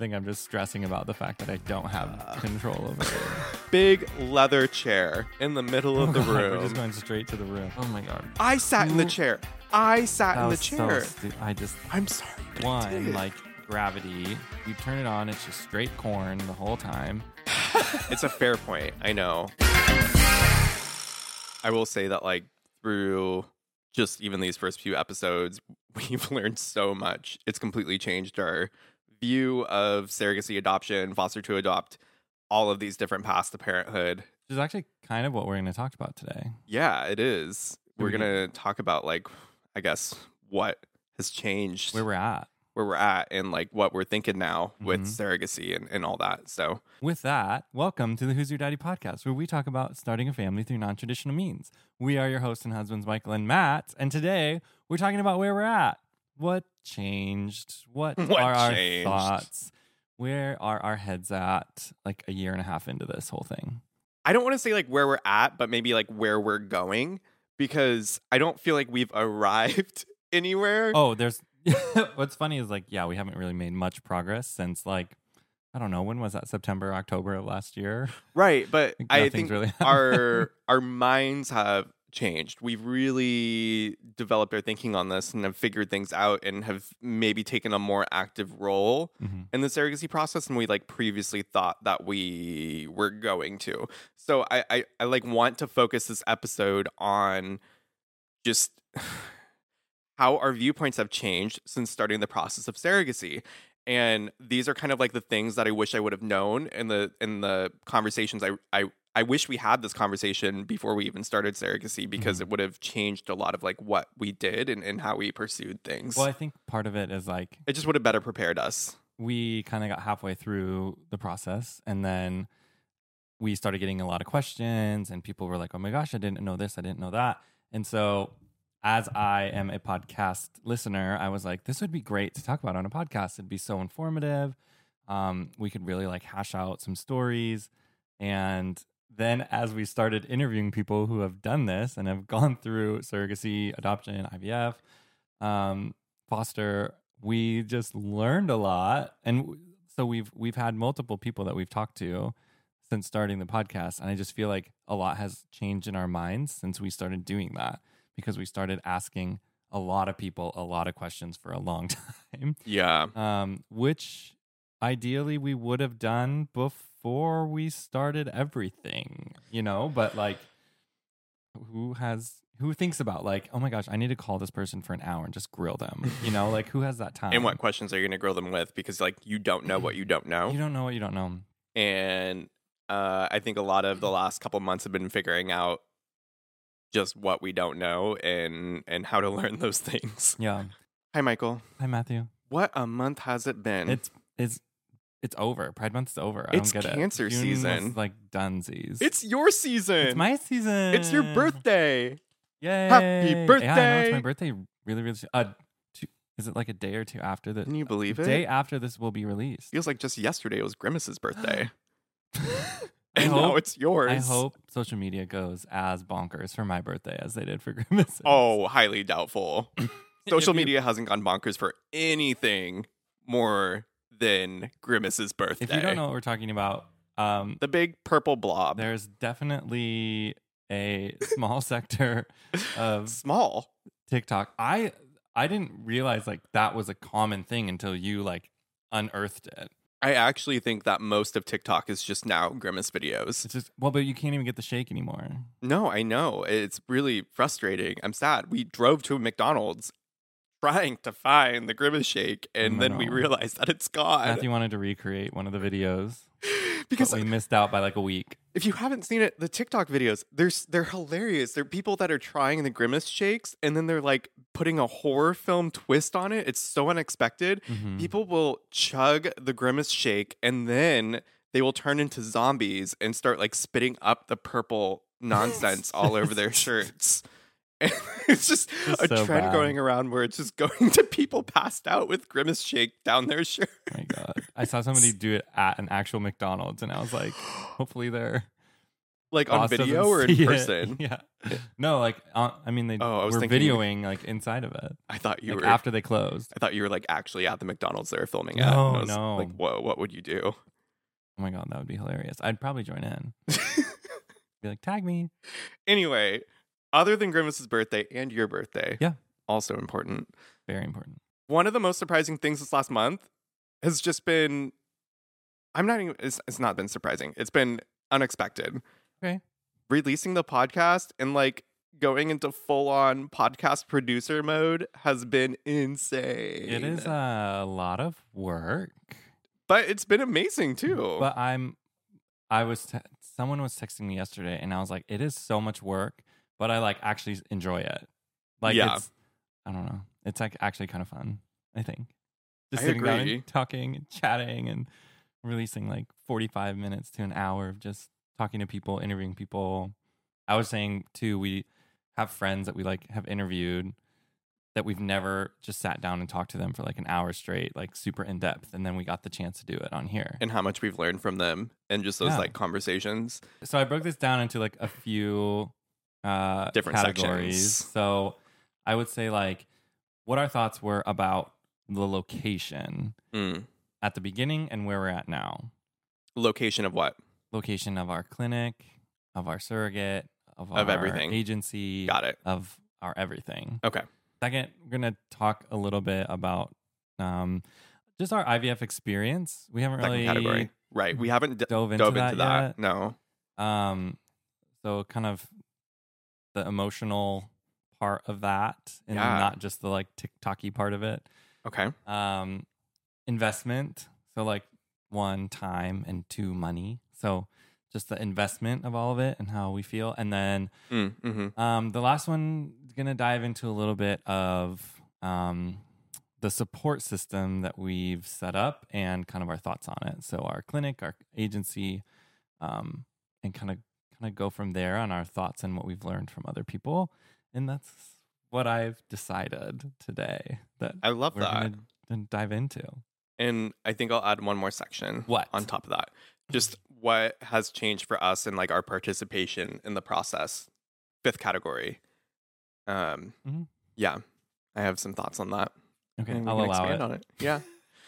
I think I'm just stressing about the fact that I don't have uh. control over it. Big leather chair in the middle of oh the Oh God, room. We're just going straight to the room. Oh my god. I sat in the chair. I sat That in the was so chair. stu- I just I'm sorry. but I one did. like gravity. You turn it on, it's just straight corn the whole time. it's a fair point. I know. I will say that like through just even these first few episodes, we've learned so much. It's completely changed our view of surrogacy, adoption, foster to adopt, all of these different paths to parenthood. Which is actually kind of what we're going to talk about today. Yeah, it is. We're we- gonna talk about like, I guess what has changed, Where we're at. where we're at, and like what we're thinking now with Mhm. surrogacy and, and all that. So With that, welcome to the Who's Your Daddy podcast, where we talk about starting a family through non traditional means. We are your hosts and husbands, Michael and Matt, and today we're talking about where we're at. What changed? What, What are changed? our thoughts? Where are our heads at like a year and a half into this whole thing? I don't want to say like where we're at, but maybe like where we're going because I don't feel like we've arrived anywhere. Oh, there's what's funny is like, yeah, we haven't really made much progress since like, I don't know, when was that? September, October of last year? right, but Like, I think really our our minds have changed. We've really developed our thinking on this and have figured things out and have maybe taken a more active role Mhm. in the surrogacy process than we like previously thought that we were going to. So I I, I like want to focus this episode on just how our viewpoints have changed since starting the process of surrogacy. And these are kind of like the things that I wish I would have known in the in the conversations I I I wish we had this conversation before we even started surrogacy because Mhm. it would have changed a lot of like what we did and, and how we pursued things. Well, I think part of it is like it just would have better prepared us. we kind of got halfway through the process and then we started getting a lot of questions and people were like, "Oh my gosh, I didn't know this, I didn't know that." And so as I am a podcast listener, I was like, this would be great to talk about on a podcast. It'd be so informative. Um, we could really like hash out some stories. And then as we started interviewing people who have done this and have gone through surrogacy, adoption, IVF, um, foster, we just learned a lot. And so we've we've had multiple people that we've talked to since starting the podcast. And I just feel like a lot has changed in our minds since we started doing that because we started asking a lot of people a lot of questions for a long time, Yeah. um, which ideally we would have done before we started everything, you know, but like who has who thinks about like, oh my gosh, I need to call this person for an hour and just grill them. You know, like who has that time? And what questions are you going to grill them with? Because like you don't know what you don't know. you don't know what you don't know. and uh, I think a lot of the last couple months have been figuring out just what we don't know and and how to learn those things. Yeah. Hi, Michael. Hi Matthew. What a month has it been? It's it's it's over. Pride month's over. I It's don't get cancer it. June was, season. like dunsies. it's your season. it's my season. It's your birthday. Yay! Happy birthday. Yeah, I know it's my birthday. Really, really. soon. Uh, two, is it like a day or two after the Can you believe it? day after this will be released? Feels like just yesterday it was Grimace's birthday, I and now hope- it's yours. I hope social media goes as bonkers for my birthday as they did for Grimace. Oh, highly doubtful. Social media hasn't gone bonkers for anything more than Grimace's birthday. If you don't know what we're talking about, um, the big purple blob. there's definitely a small sector of Small. TikTok. I I didn't realize like that was a common thing until you like unearthed it. I actually think that most of TikTok is just now Grimace videos. It's just well, but you can't even get the shake anymore. No, I know. It's really frustrating. I'm sad. We drove to a McDonald's trying to find the Grimace shake, and I then we know. realized that it's gone. Matthew wanted to recreate one of the videos, because but we missed out by like a week. If you haven't seen it, the TikTok videos, they're they're hilarious. They're people that are trying the grimace shakes and then they're like putting a horror film twist on it. It's so unexpected. Mhm. People will chug the grimace shake and then they will turn into zombies and start like spitting up the purple nonsense all over their shirts. And it's just It's a so trend bad. going around where it's just going to people passed out with grimace shake down their shirt. Oh my god! I saw somebody do it at an actual McDonald's, and I was like, hopefully they're Like on video or in see it. person. Yeah. No, like uh, I mean, they Oh, I was were thinking- videoing like inside of it, I thought you like were after they closed. I thought you were like actually at the McDonald's they were filming at. No, I was no. Like, whoa, what would you do? Oh my god, that would be hilarious. I'd probably join in. Be like, tag me. anyway, other than Grimace's birthday and your birthday, Yeah. also important. Very important. One of the most surprising things this last month has just been I'm not even it's, it's not been surprising. It's been unexpected. Okay. Releasing the podcast and like going into full on podcast producer mode has been insane. It is a lot of work, but it's been amazing too. but I'm. I was. Te- someone was texting me yesterday, and I was like, "It is so much work, but I like actually enjoy it. Like, Yeah. it's, I don't know. It's like actually kind of fun. I think just I sitting down and talking and chatting and releasing like 45 minutes to an hour of just talking to people, interviewing people. I was saying too, we have friends that we like have interviewed that we've never just sat down and talked to them for like an hour straight, like super in depth, and then we got the chance to do it on here. and how much we've learned from them and just those Yeah. like conversations. so I broke this down into like a few uh Different categories. sections. So I would say like what our thoughts were about the location Mm. at the beginning and where we're at now. Location of what? Location of our clinic, of our surrogate, of, Of our everything. agency, Got it. of our everything. Okay. Second, we're gonna talk a little bit about um just our IVF experience. We haven't Second really category. Right. We haven't d- dove into dove that into that. No. Um, so kind of the emotional part of that, and Yeah. not just the like TikToky part of it. Okay. Um, investment. So like one time and two money. So just the investment of all of it and how we feel, and then Mm, hmm um, the last one is gonna dive into a little bit of um, the support system that we've set up and kind of our thoughts on it. So our clinic, our agency, um, and kind of kind of go from there on our thoughts and what we've learned from other people. And that's what I've decided today that I love we're that. gonna dive into. And I think I'll add one more section. What? On top of that. Just what has changed for us and like our participation in the process. Fifth category. Um Mhm. yeah. I have some thoughts on that. Okay, and I'll allow expand it. on it. Yeah.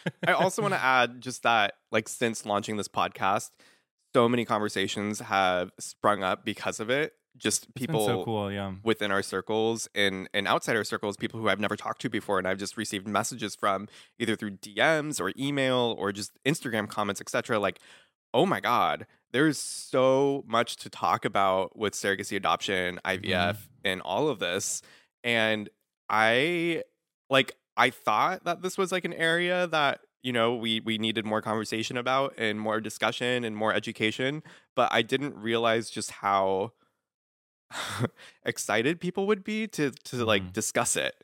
I also want to add just that, like, since launching this podcast, so many conversations have sprung up because of it. Just people so cool, yeah. within our circles and and outside our circles, people who I've never talked to before, and I've just received messages from either through DMs or email or just Instagram comments, etc. Like, oh my god, there's so much to talk about with surrogacy, adoption, mm-hmm. IVF, and all of this, and I like I thought that this was like an area that you know we we needed more conversation about and more discussion and more education, but I didn't realize just how excited people would be to to like Mhm. discuss it.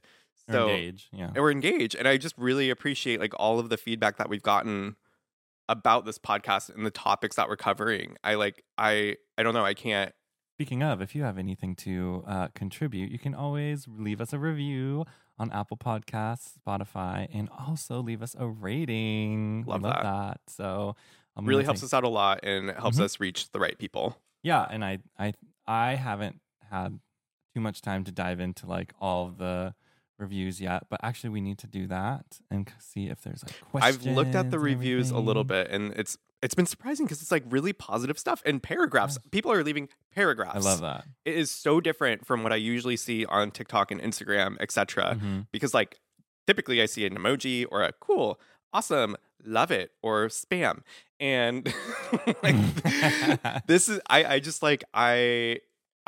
Or So engage, yeah. or engage, and I just really appreciate like all of the feedback that we've gotten about this podcast and the topics that we're covering. I like I I don't know I can't Speaking of, if you have anything to uh, contribute, you can always leave us a review on Apple Podcasts, Spotify, and also leave us a rating. Love love that. that. So I'm really helps take- us out a lot and it helps Mhm. us reach the right people. Yeah, and I, I, I haven't had too much time to dive into like all the reviews yet, but actually we need to do that and see if there's like questions. I've looked at the reviews a little bit and it's it's been surprising because it's like really positive stuff and paragraphs. Yes. People are leaving paragraphs. I love that. It is so different from what I usually see on TikTok and Instagram, etc. Mhm. because like typically I see an emoji or a cool, awesome, love it or spam. And like this is I I just like I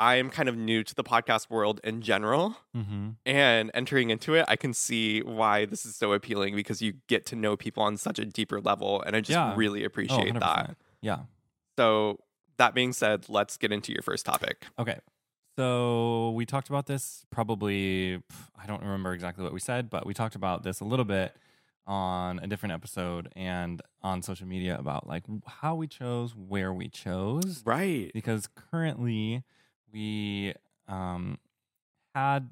I am kind of new to the podcast world in general Mhm. and entering into it I can see why this is so appealing because you get to know people on such a deeper level and I just Yeah. really Oh, appreciate that. Yeah. So that being said, let's get into your first topic. Okay. So we talked about this probably, I don't remember exactly what we said, but we talked about this a little bit on a different episode and on social media about like how we chose, where we chose. Right. Because currently we um, had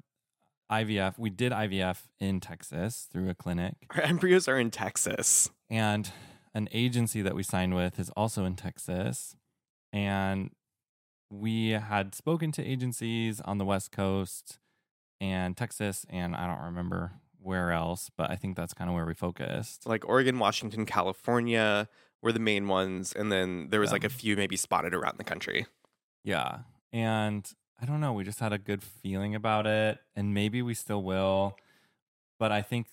IVF, we did IVF in Texas through a clinic. Our embryos are in Texas. And an agency that we signed with is also in Texas. And we had spoken to agencies on the West Coast and Texas, and I don't remember where else, but I think that's kind of where we focused. Like Oregon, Washington, California were the main ones. And then there was like a few maybe spotted around the country. Yeah. And I don't know, we just had a good feeling about it, and maybe we still will. But I think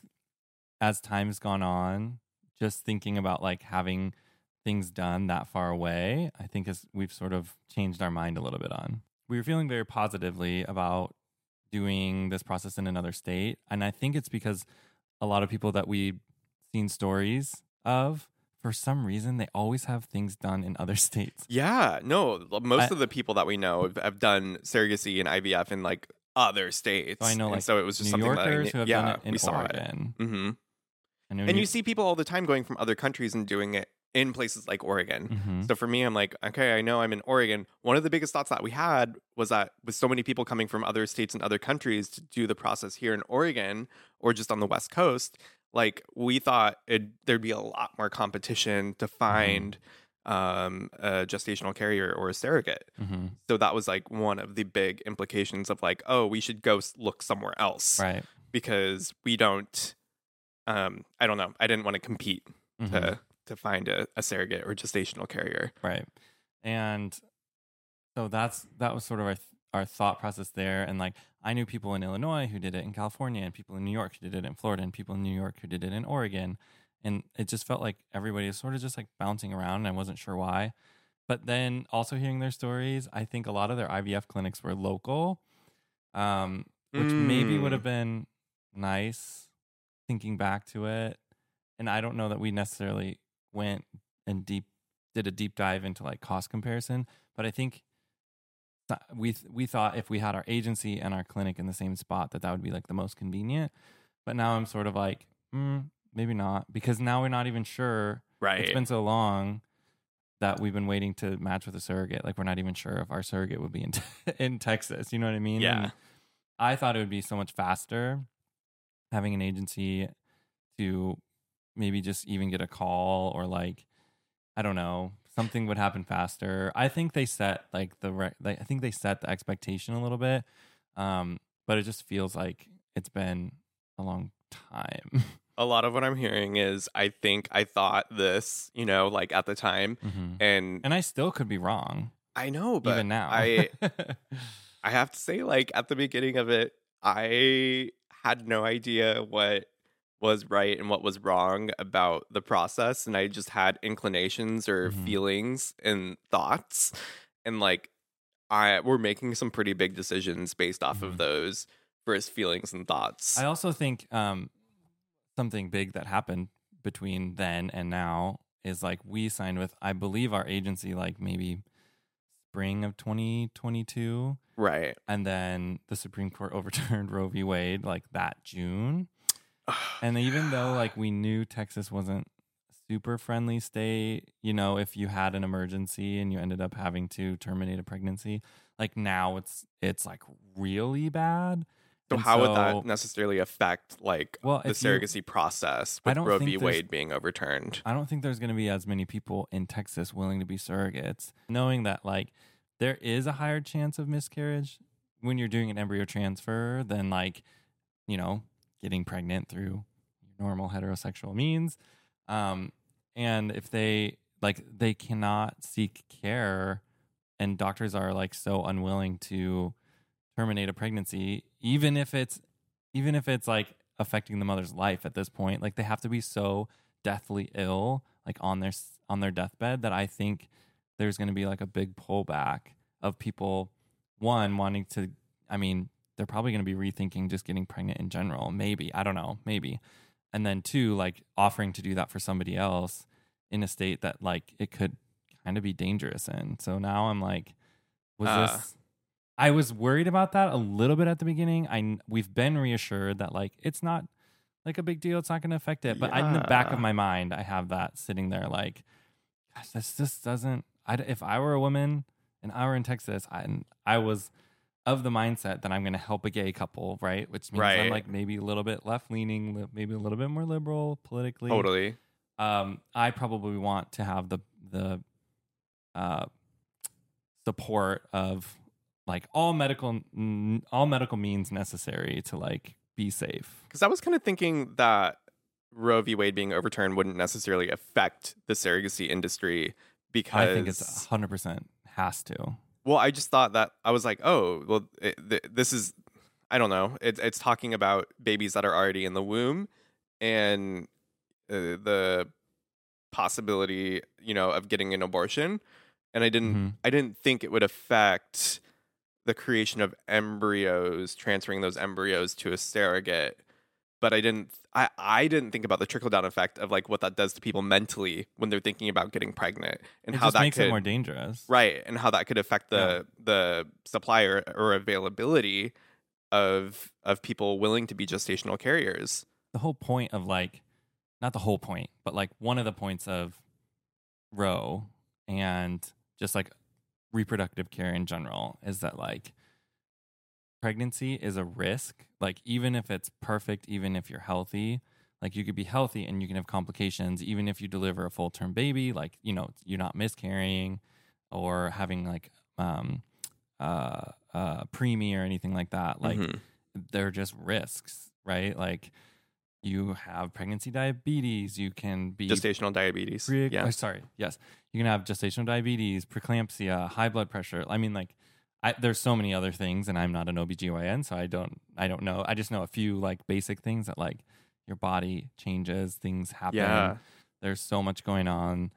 as time's gone on, just thinking about like having things done that far away, I think is we've sort of changed our mind a little bit on. We were feeling very positively about doing this process in another state. And I think it's because a lot of people that we've seen stories of, for some reason, they always have things done in other states. Yeah. No, most I- of the people that we know have, have done surrogacy and IVF in like other states. So I know, And like, so it was just New something that I Yorkers who have yeah, done it in we saw it. Oregon. hmm I know And New- you see people all the time going from other countries and doing it in places like Oregon. Mhm. So for me, I'm like, okay, I know I'm in Oregon. One of the biggest thoughts that we had was that with so many people coming from other states and other countries to do the process here in Oregon or just on the West Coast, like we thought it, there'd be a lot more competition to find um, a gestational carrier or a surrogate. Mhm. So that was like one of the big implications of like, oh, we should go look somewhere else Right. because we don't. Um, I don't know. I didn't want to compete Mhm. to to find a, a surrogate or gestational carrier. Right. And so that's that was sort of our th- our thought process there and like I knew people in Illinois who did it in California and people in New York who did it in Florida and people in New York who did it in Oregon and it just felt like everybody was sort of just like bouncing around and I wasn't sure why. But then also hearing their stories, I think a lot of their IVF clinics were local. Um which maybe would Mm. have been nice thinking back to it. And I don't know that we necessarily went and deep did a deep dive into like cost comparison, but I think th- we th- we thought if we had our agency and our clinic in the same spot that that would be like the most convenient. But now I'm sort of like, mm, maybe not because now we're not even sure. Right. It's been so long that we've been waiting to match with a surrogate. Like we're not even sure if our surrogate would be in in Texas. You know what I mean? Yeah. And I thought it would be so much faster having an agency to maybe just even get a call or like I don't know something would happen faster. I think they set like the re- like I think they set the expectation a little bit, um, but it just feels like it's been a long time. a lot of what I'm hearing is I think I thought this, you know, like at the time, Mhm. and And I still could be wrong I know, but even now. I I have to say, like at the beginning of it, I had no idea what was right and what was wrong about the process, and I just had inclinations or Mhm. feelings and thoughts, and like I we're making some pretty big decisions based off Mhm. of those first feelings and thoughts. I also think um, something big that happened between then and now is like we signed with, I believe, our agency like maybe spring of 2022. right. And then the Supreme Court overturned Roe v. Wade like that June. And even though like we knew Texas wasn't super friendly state, you know, if you had an emergency and you ended up having to terminate a pregnancy, like now it's it's like really bad. So And how would that necessarily affect like Well, the if you- surrogacy process with Roe v. Wade being overturned? I don't think there's going to be as many people in Texas willing to be surrogates, knowing that like there is a higher chance of miscarriage when you're doing an embryo transfer than like, you know, getting pregnant through normal heterosexual means. Um, and if they like, they cannot seek care, and doctors are like so unwilling to terminate a pregnancy, even if it's even if it's like affecting the mother's life at this point. Like they have to be so deathly ill, like on their on their deathbed, that I think there's going to be like a big pullback of people. One wanting to, I mean, they're probably going to be rethinking just getting pregnant in general. Maybe I don't know, maybe. And then two, like offering to do that for somebody else in a state that like it could kind of be dangerous in. So now I'm like, was Uh. this? I was worried about that a little bit at the beginning. I we've been reassured that like it's not like a big deal. It's not going to affect it. But I, in the back of my mind, I have that sitting there like, gosh, this just doesn't. I, if I were a woman and I were in Texas, I, and I was of the mindset that I'm going to help a gay couple, right? Which means I'm like maybe a little bit left leaning, maybe a little bit more liberal politically. Totally. Um, I probably want to have the the uh, support of like all medical n- all medical means necessary to like be safe. Because I was kind of thinking that Roe v. Wade being overturned wouldn't necessarily affect the surrogacy industry because I think it's hundred percent has to. Well, I just thought that I was like, oh, well, it, th- this is, I don't know. It's it's talking about babies that are already in the womb, and uh, the possibility, you know, of getting an abortion. And I didn't, Mhm. I didn't think it would affect the creation of embryos, transferring those embryos to a surrogate. But I didn't, I, I didn't think about the trickle down effect of like what that does to people mentally when they're thinking about getting pregnant and it how that makes could it more dangerous. right and how that could affect the the supplier or availability of of people willing to be gestational carriers the whole point of like not the whole point but like one of the points of roe and just like reproductive care in general is that like pregnancy is a risk like even if it's perfect even if you're healthy like you could be healthy and you can have complications even if you deliver a full term baby like you know you're not miscarrying or having like um uh uh preemie or anything like that like Mhm. they're just risks, right? Like you have pregnancy diabetes, you can be gestational diabetes pre- yeah oh, sorry, yes, you can have gestational diabetes, preeclampsia, high blood pressure. I mean, like, I, there's so many other things, and I'm not an OBGYN, so I don't, I don't know. I just know a few like basic things that like your body changes, things happen. yeah There's so much going on,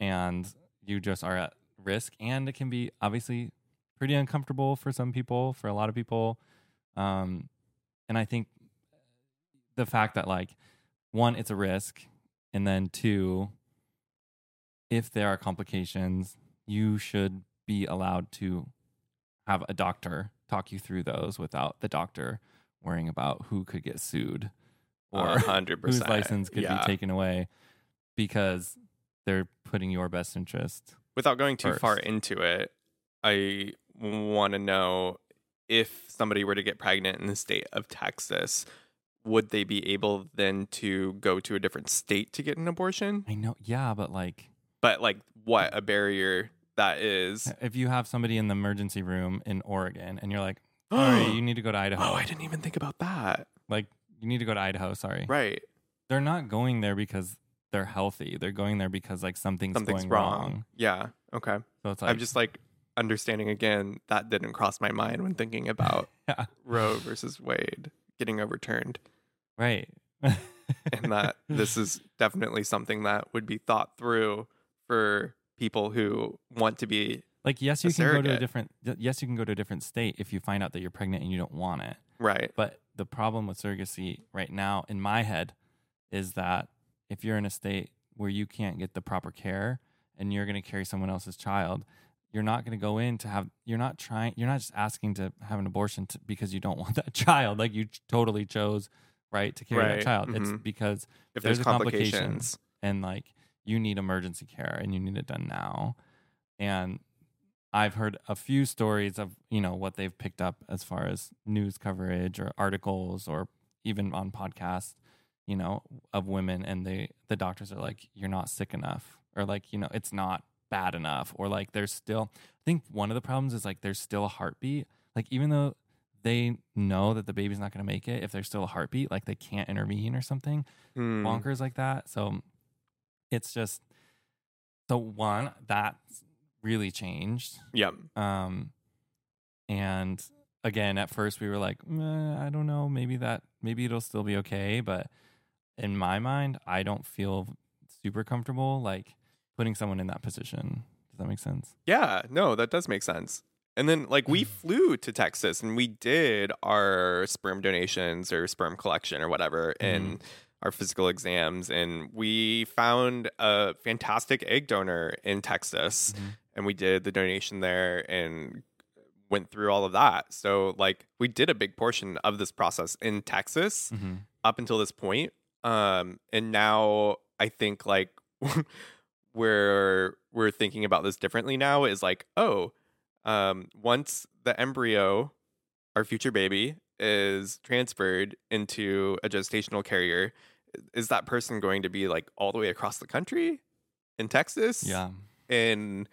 and you just are at risk, and it can be obviously pretty uncomfortable for some people, for a lot of people. Um, and I think the fact that like one, it's a risk, and then two, if there are complications, you should be allowed to have a doctor talk you through those without the doctor worrying about who could get sued or a hundred whose license could yeah. be taken away because they're putting your best interest. without going too far into it i want to know if somebody were to get pregnant in the state of texas would they be able then to go to a different state to get an abortion I know, yeah, but like but like what a barrier that is if you have somebody in the emergency room in Oregon and you're like, sorry, you need to go to oh, Idaho. oh i didn't even think about that like you need to go to Idaho, sorry. right They're not going there because they're healthy. They're going there because like something's, something's going wrong. wrong. Yeah. Okay. So it's like I'm just like understanding again that didn't cross my mind when thinking about Yeah. Roe versus Wade getting overturned, right. and that this is definitely something that would be thought through for people who want to be like yes, you can go to a different yes, you can go to a different state if you find out that you're pregnant and you don't want it. right. But the problem with surrogacy right now, in my head, is that if you're in a state where you can't get the proper care and you're going to carry someone else's child, you're not going to go in to have, you're not trying, you're not just asking to have an abortion to, because you don't want that child. Like you ch- totally chose, right, to carry Right, that child. It's mhm. because If there's there's, a complications, and like you need emergency care and you need it done now. And I've heard a few stories of, you know, what they've picked up as far as news coverage or articles or even on podcasts, you know, of women and they the doctors are like, You're not sick enough or like, you know, it's not bad enough or like there's still I think one of the problems is like there's still a heartbeat. Like even though they know that the baby's not gonna make it, if there's still a heartbeat, like they can't intervene or something Hmm. bonkers like that. So it's just so one that's really changed. Yep. Um, and again, at first we were like, "Meh, I don't know, maybe that maybe it'll still be okay, but in my mind, I don't feel super comfortable like putting someone in that position. Does that make sense? Yeah. No, that does make sense. And then, like, we flew to Texas and we did our sperm donations or sperm collection or whatever. And our physical exams, and we found a fantastic egg donor in Texas, Mhm. and we did the donation there and went through all of that. So like we did a big portion of this process in Texas Mhm. up until this point. Um, and now I think like we're we're thinking about this differently now is like, oh, um, once the embryo, our future baby, is transferred into a gestational carrier, is that person going to be like all the way across the country in Texas? Yeah. And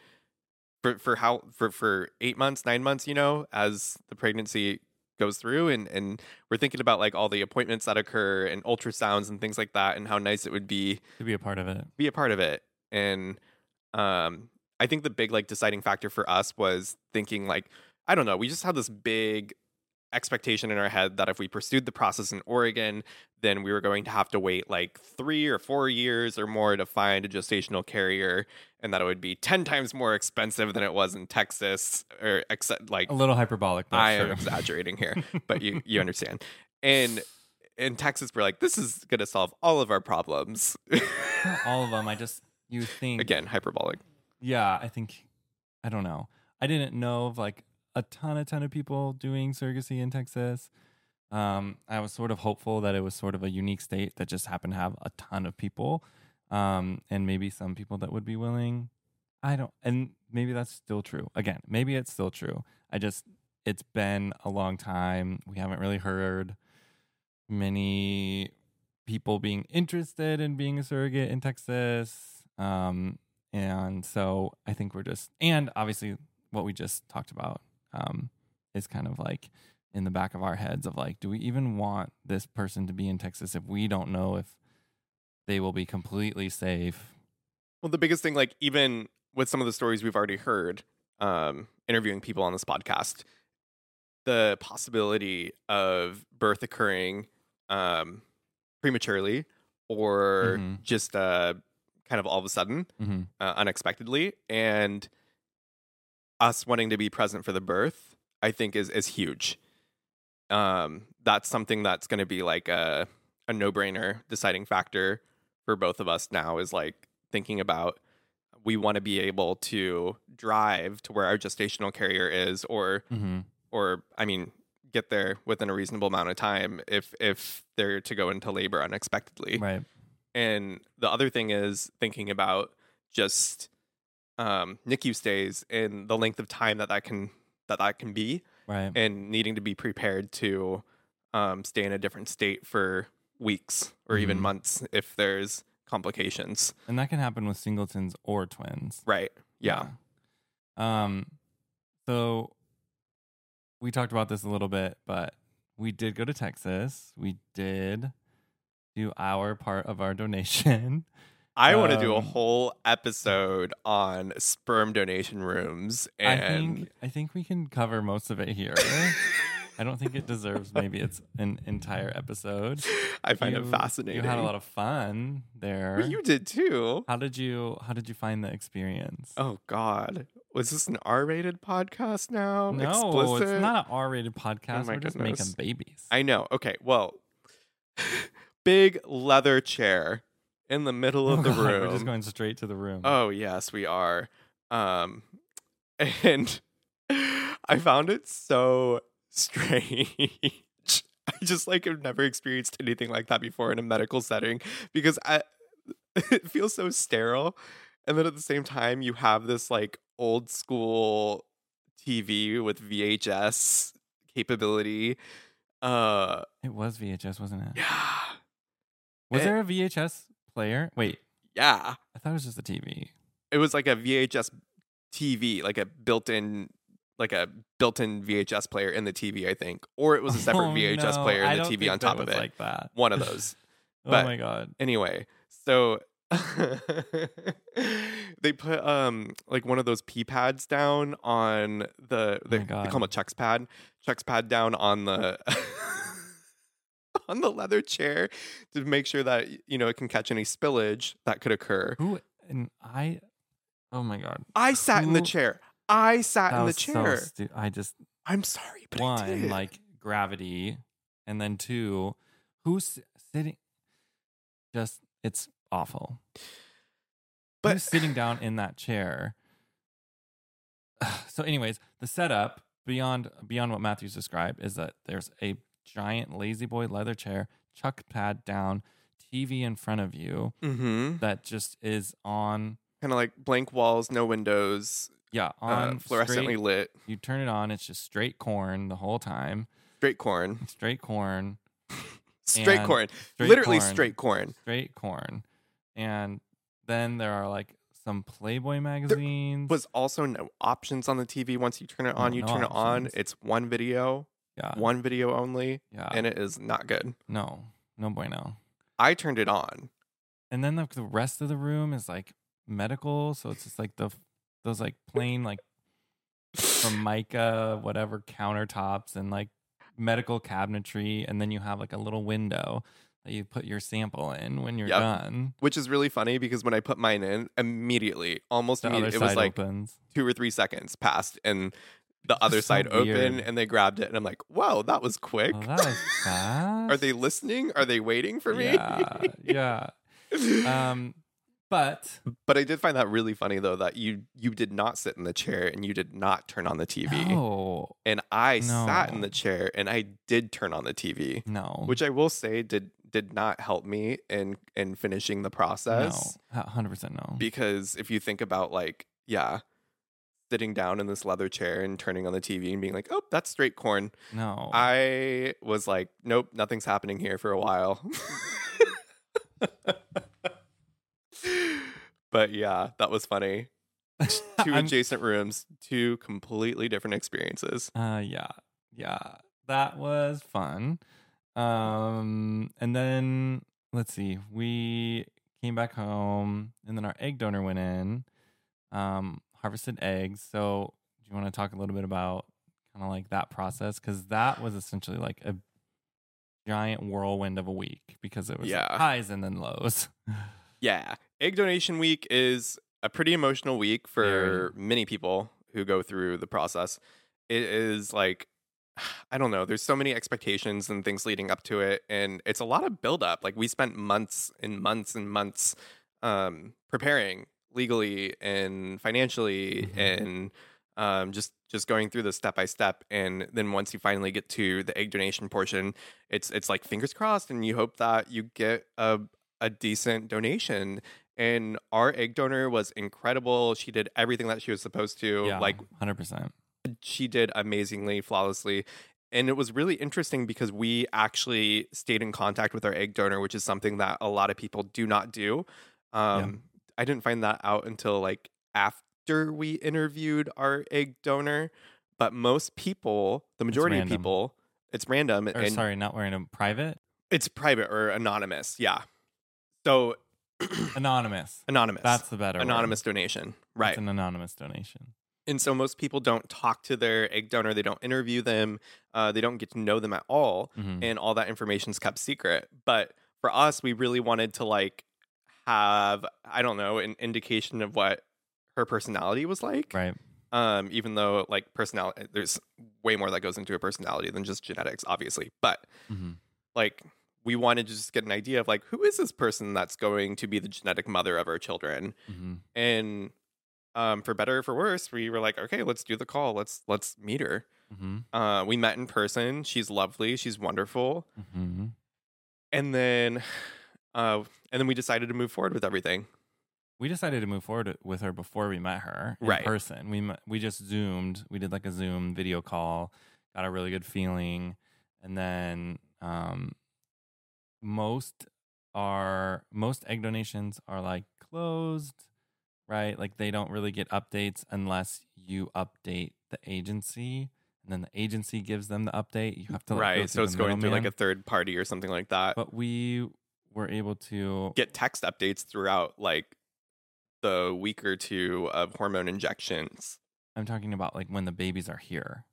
for for how for for eight months, nine months, you know, as the pregnancy goes through and and we're thinking about like all the appointments that occur and ultrasounds and things like that and how nice it would be To be a part of it. be a part of it. And um I think the big like deciding factor for us was thinking like I don't know, we just had this big expectation in our head that if we pursued the process in Oregon, then we were going to have to wait like 3 or 4 years or more to find a gestational carrier and that it would be 10 times more expensive than it was in Texas or except like A little hyperbolic, but I am exaggerating here, but you you understand. And in Texas, we're like, this is going to solve all of our problems. All of them. I just you think Again, hyperbolic. Yeah, I think I don't know. I didn't know of like a ton, a ton of people doing surrogacy in Texas. Um, I was sort of hopeful that it was sort of a unique state that just happened to have a ton of people, um, and maybe some people that would be willing. I don't, and maybe that's still true. Again, maybe it's still true. I just, it's been a long time. We haven't really heard many people being interested in being a surrogate in Texas. Um, and so I think we're just, and obviously what we just talked about um, is kind of like in the back of our heads of like, do we even want this person to be in Texas if we don't know if they will be completely safe? Well, the biggest thing, like even with some of the stories we've already heard, um, interviewing people on this podcast, the possibility of birth occurring um, prematurely or Mhm. just uh, kind of all of a sudden, Mm-hmm. uh, unexpectedly, and us wanting to be present for the birth, I think is is huge. Um, that's something that's going to be like a a no brainer deciding factor for both of us now. Is like thinking about we want to be able to drive to where our gestational carrier is, or Mm-hmm. or I mean, get there within a reasonable amount of time if if they're to go into labor unexpectedly. Right. And the other thing is thinking about just um, NICU stays and the length of time that that can that that can be, Right. and needing to be prepared to um, stay in a different state for weeks or even Mhm. months if there's complications. And that can happen with singletons or twins. Right. Yeah. Yeah. Um so we talked about this a little bit, but we did go to Texas. We did do our part of our donation. I want to do a Um, whole episode on sperm donation rooms I and think I think we can cover most of it here. I don't think it deserves maybe it's an entire episode. I find it fascinating. You had a lot of fun there. Well, you did too. how did you how did you find the experience? Oh God, was this an R-rated podcast now? no, Explicit? it's not an R-rated podcast. my We're just making babies. I know. Okay, well, big leather chair in the middle of Oh the room. We're just going straight to the room. Oh yes, we are. Um, and I found it so strange. I just like have never experienced anything like that before in a medical setting because I it feels so sterile, and then at the same time you have this like old school TV with VHS capability. Uh, It was VHS, wasn't it? yeah, Was Eh. there a VHS player? Wait, yeah. I thought it was just a TV. it was like a VHS TV, like a built-in like a built-in VHS player in the TV, I think, or it was a separate Oh, VHS no, player in the TV on top of it. Like that. One of those. oh but- my god. anyway, so they put um like one of those pee pads down on the Oh they, my they call them a Chuck's pad, checks pad down on the on the leather chair to make sure that you know it can catch any spillage that could occur. Who and I? Oh my god. I sat in the chair. I sat That in the chair. so stu- I just I'm sorry, but one like gravity, and then two, who's sitting? just it's awful. But- But sitting down in that chair. So, anyways, the setup beyond beyond what Matthews described is that there's a giant La-Z-Boy leather chair, chuck pad down, TV in front of you Mm-hmm. that just is on. Kind of like blank walls, no windows, Yeah, uh, on fluorescently straight, lit, You turn it on, it's just straight corn the whole time. straight corn, Straight corn, straight corn, straight literally corn, straight corn. straight corn, and then there are like some Playboy magazines. Was also no options on the TV. Once you turn it on, No- you no turn it on. It's one video, yeah, one video only, yeah, and it is not good. no, no bueno. I turned it on. And then the, the rest of the room is like medical, so it's just like the those like plain like from formica whatever countertops and like medical cabinetry, and then you have like a little window that you put your sample in when you're Yep. done. Which is really funny because when I put mine in, immediately, almost immediately, it was like opens. two or three seconds passed, and the other so side weird. and they grabbed it, and I'm like, "Wow, that was quick." Oh, that was fast. Are they listening? Are they waiting for me? Yeah, yeah. Um, but but I did find that really funny though that you you did not sit in the chair and you did not turn on the TV. no, And I sat in the chair and I did turn on the TV, no, which I will say did did not help me in in finishing the process no, hundred percent no. because if you think about like yeah, sitting down in this leather chair and turning on the TV and being like, "Oh, that's straight corn." no, I was like, "Nope, nothing's happening here for a while." but yeah, that was funny. 2 I'm- adjacent rooms, two completely different experiences. Uh yeah. Yeah. That was fun. Um and then let's see. We came back home and then our egg donor went in. Um harvested eggs. So do you want to talk a little bit about kind of like that process cuz that was essentially like a giant whirlwind of a week because it was like Yeah. highs and then lows. Yeah. Egg donation week is a pretty emotional week for many people who go through the process. It is like, I don't know, there's so many expectations and things leading up to it. And it's a lot of buildup. Like, we spent months and months and months um, preparing legally and financially Mhm. and um, just just going through the step by step and then once you finally get to the egg donation portion it's it's like fingers crossed and you hope that you get a a decent donation. And our egg donor was incredible. She did everything that she was supposed to. yeah. Like 100%. she did amazingly, flawlessly. And it was really interesting because we actually stayed in contact with our egg donor, which is something that a lot of people do not do. Um, I didn't find that out until like after we interviewed our egg donor. But most people, the majority of people, it's random Or and sorry, not wearing a private. it's private or anonymous. Yeah. So Anonymous. anonymous. That's the better word. anonymous donation. It's Right. an anonymous donation. And so most people don't talk to their egg donor, they don't interview them, uh, they don't get to know them at all, Mhm. and all that information's kept secret. But for us, we really wanted to like have, I don't know, an indication of what her personality was like. Right. Um, even though like personality there's way more that goes into a personality than just genetics, obviously. But hmm like we wanted to just get an idea of like who is this person that's going to be the genetic mother of our children? Hmm and um, for better or for worse we were like okay let's do the call. Let's let's meet her. Hmm uh, we met in person. She's lovely. She's wonderful. Hmm and then uh, and then we decided to move forward with everything We decided to move forward with her before we met her in Right. person. We met, we just zoomed. We did like a Zoom video call. Got a really good feeling, and then um, most are most egg donations are like closed, right? Like they don't really get updates unless you update the agency, and then the agency gives them the update. You have to like, go right so through it's the going through like a third party or something like that But we were able to get text updates throughout like the week or two of hormone injections I'm talking about like when the babies are here.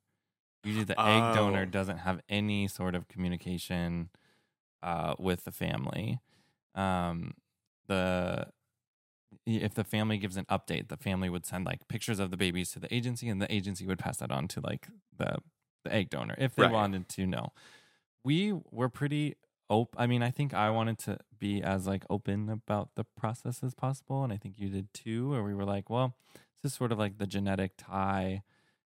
Usually the egg donor Oh. doesn't have any sort of communication uh, with the family. Um, the if the family gives an update, the family would send like pictures of the babies to the agency, and the agency would pass that on to like the the egg donor if they Right. wanted to know. We were pretty op- I mean, I think I wanted to be as like open about the process as possible, and I think you did too. Where we were like, well, this is sort of like the genetic tie,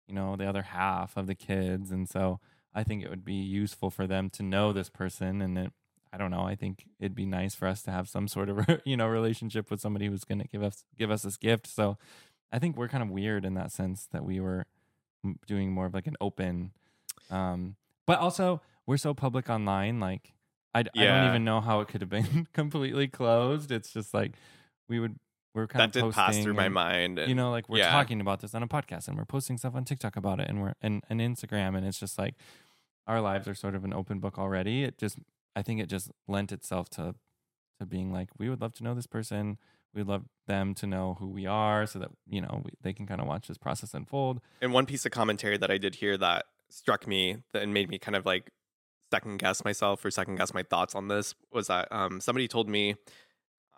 you know, the other half of the kids, and so I think it would be useful for them to know this person, and it, I don't know. I think it'd be nice for us to have some sort of you know relationship with somebody who's going to give us give us this gift. So I think we're kind of weird in that sense that we were doing more of like an open, um, but also we're so public online. Like I, d- I don't even know how it could have been completely closed. It's just like we would we're kind that of that did pass through my mind. And, you know like we're yeah. talking about this on a podcast and we're posting stuff on tiktok about it and we're and, and instagram and it's just like our lives are sort of an open book already it just i think it just lent itself to to being like we would love to know this person we'd love them to know who we are so that you know we, they can kind of watch this process unfold And one piece of commentary that I did hear that struck me that and made me kind of like second guess myself or second guess my thoughts on this was that um, somebody told me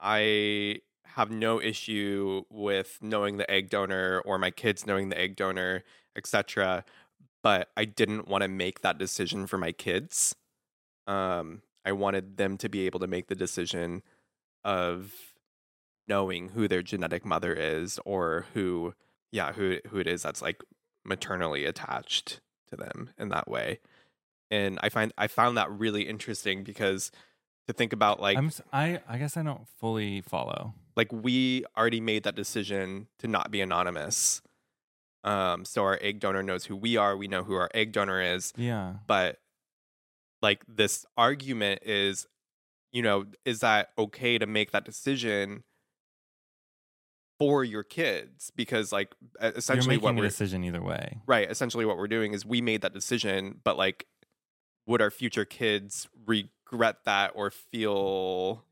I have no issue with knowing the egg donor or my kids knowing the egg donor, etc. But I didn't want to make that decision for my kids. Um, I wanted them to be able to make the decision of knowing who their genetic mother is or who yeah who who it is that's like maternally attached to them in that way and i find i found that really interesting because to think about like i'm i i guess i don't fully follow. Like we already made that decision to not be anonymous um so our egg donor knows who we are we know who our egg donor is yeah. but like this argument is you know is that okay to make that decision for your kids? Because like essentially what we're decision either way. Right essentially what we're doing is we made that decision but like would our future kids regret that or feel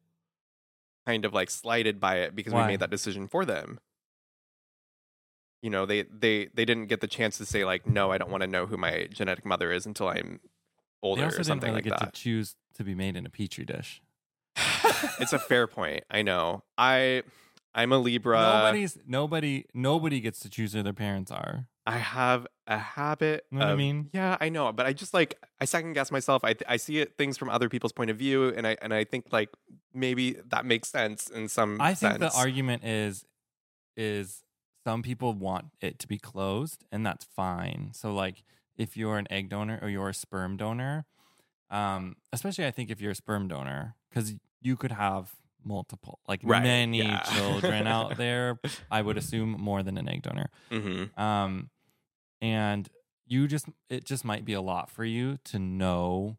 kind of like slighted by it because we made that decision for them? You know they they they didn't get the chance to say like no i don't want to know who my genetic mother is until i'm they older also or didn't something really like get that. to choose to be made in a petri dish. It's a fair point i know. I i'm a libra. Nobody's nobody nobody gets to choose who their parents are I have a habit. Know what I mean? Yeah, I know, but I just like I second guess myself. I th- I see it things from other people's point of view, and I and I think like maybe that makes sense in some. I think the argument is is some people want it to be closed and that's fine. So like if you're an egg donor or you're a sperm donor, um, especially I think if you're a sperm donor, because you could have multiple, like Right, many yeah. children out there. I would assume more than an egg donor. Mhm. Um, and you just it just might be a lot for you to know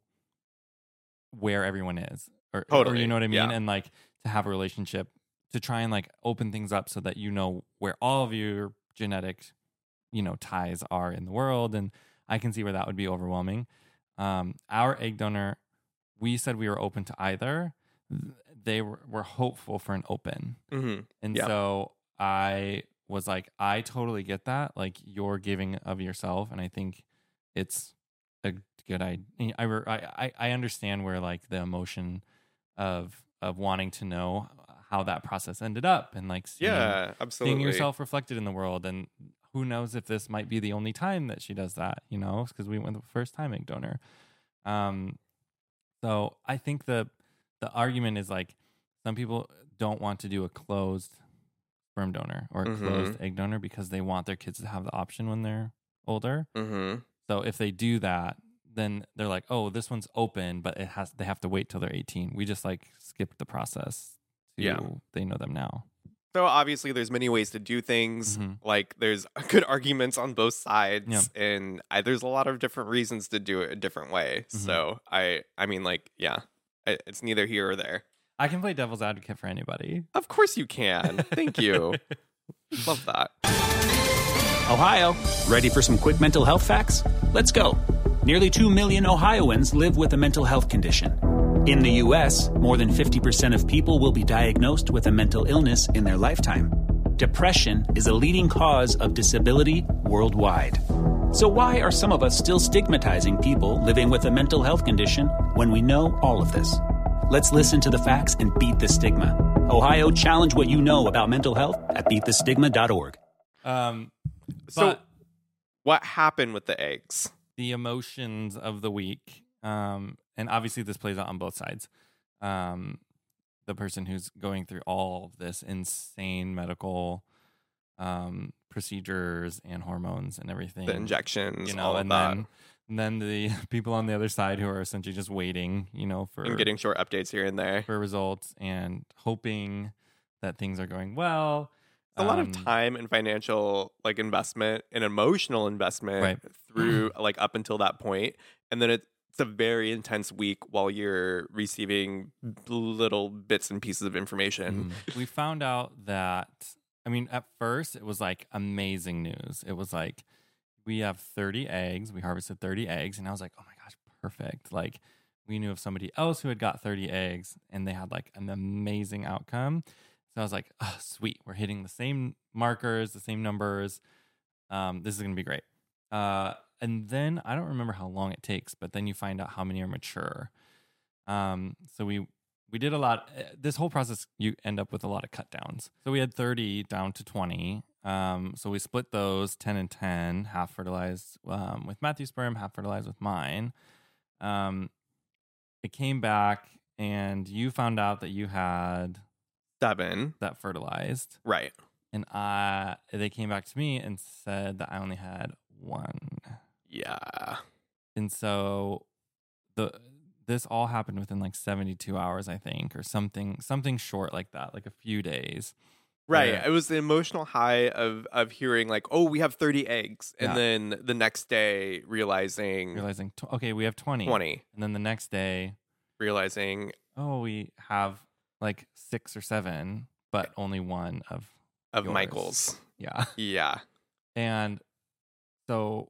where everyone is, or, or you know what I mean, yeah. and like to have a relationship to try and like open things up so that you know where all of your genetic, you know, ties are in the world, and I can see where that would be overwhelming. Um, our egg donor, we said we were open to either. They were, were hopeful for an open. Mhm. And Yeah. so I was like, I totally get that. Like you're giving of yourself, and I think it's a good idea. I, I I- I understand where like the emotion of of wanting to know how that process ended up, and like seeing, Yeah, absolutely. seeing yourself reflected in the world, and who knows if this might be the only time that she does that. You know, because we went the first time egg donor. Um, so I think the the argument is like some people don't want to do a closed sperm donor or a Mhm. closed egg donor because they want their kids to have the option when they're older. hmm So if they do that, then they're like, "Oh, this one's open, but it has they have to wait till they're 18." We just like skipped the process. To, Yeah. they know them now. So obviously, there's many ways to do things. Mhm. Like there's good arguments on both sides, Yeah. and I, there's a lot of different reasons to do it a different way. Mhm. So I, I mean, like, yeah, it's neither here or there. I can play devil's advocate for anybody. Of course you can. Thank you. Love that. Ohio, ready for some quick mental health facts? Let's go. Nearly 2 million Ohioans live with a mental health condition. In the U.S., more than 50% of people will be diagnosed with a mental illness in their lifetime. Depression is a leading cause of disability worldwide. So, why are some of us still stigmatizing people living with a mental health condition when we know all of this? Let's listen to the facts and beat the stigma. Ohio, challenge what you know about mental health at beatthestigma.org. Um, So, what happened with the eggs? the emotions of the week. Um, and obviously this plays out on both sides. Um, the person who's going through all of this insane medical um, procedures and hormones and everything, The injections, you know, all of and that, then and then the people on the other side who are essentially just waiting, you know, for and getting short updates here and there. for results and hoping that things are going well. It's a lot Um, of time and financial like investment and emotional investment Right. through like up until that point, and then it's a very intense week while you're receiving little bits and pieces of information. Mhm. we found out that I mean, at first it was like amazing news. It was like we have 30 eggs. We harvested 30 eggs, and I was like, oh my gosh, perfect. Like we knew of somebody else who had got 30 eggs, and they had like an amazing outcome. So I was like, oh, sweet, we're hitting the same markers, the same numbers. Um, this is gonna be great. Uh, and then I don't remember how long it takes, but then you find out how many are mature. Um, so we we did a lot. eh, This whole process, you end up with a lot of cut downs. So we had 30 down to 20. Um, so we split those 10 and 10, half fertilized um, with Matthew's sperm, half fertilized with mine. Um, it came back, and you found out that you had Seven, that fertilized, right? and I they came back to me and said that I only had one. Yeah, and so the this all happened within like 72 hours i think or something something short like that like a few days right. Yeah. It was the emotional high of of hearing like, oh, we have thirty eggs, and Yeah. then the next day realizing realizing tw- okay we have 20 twenty, and then the next day realizing oh we have like six or seven but only one of of yours. Michael's. yeah Yeah, and so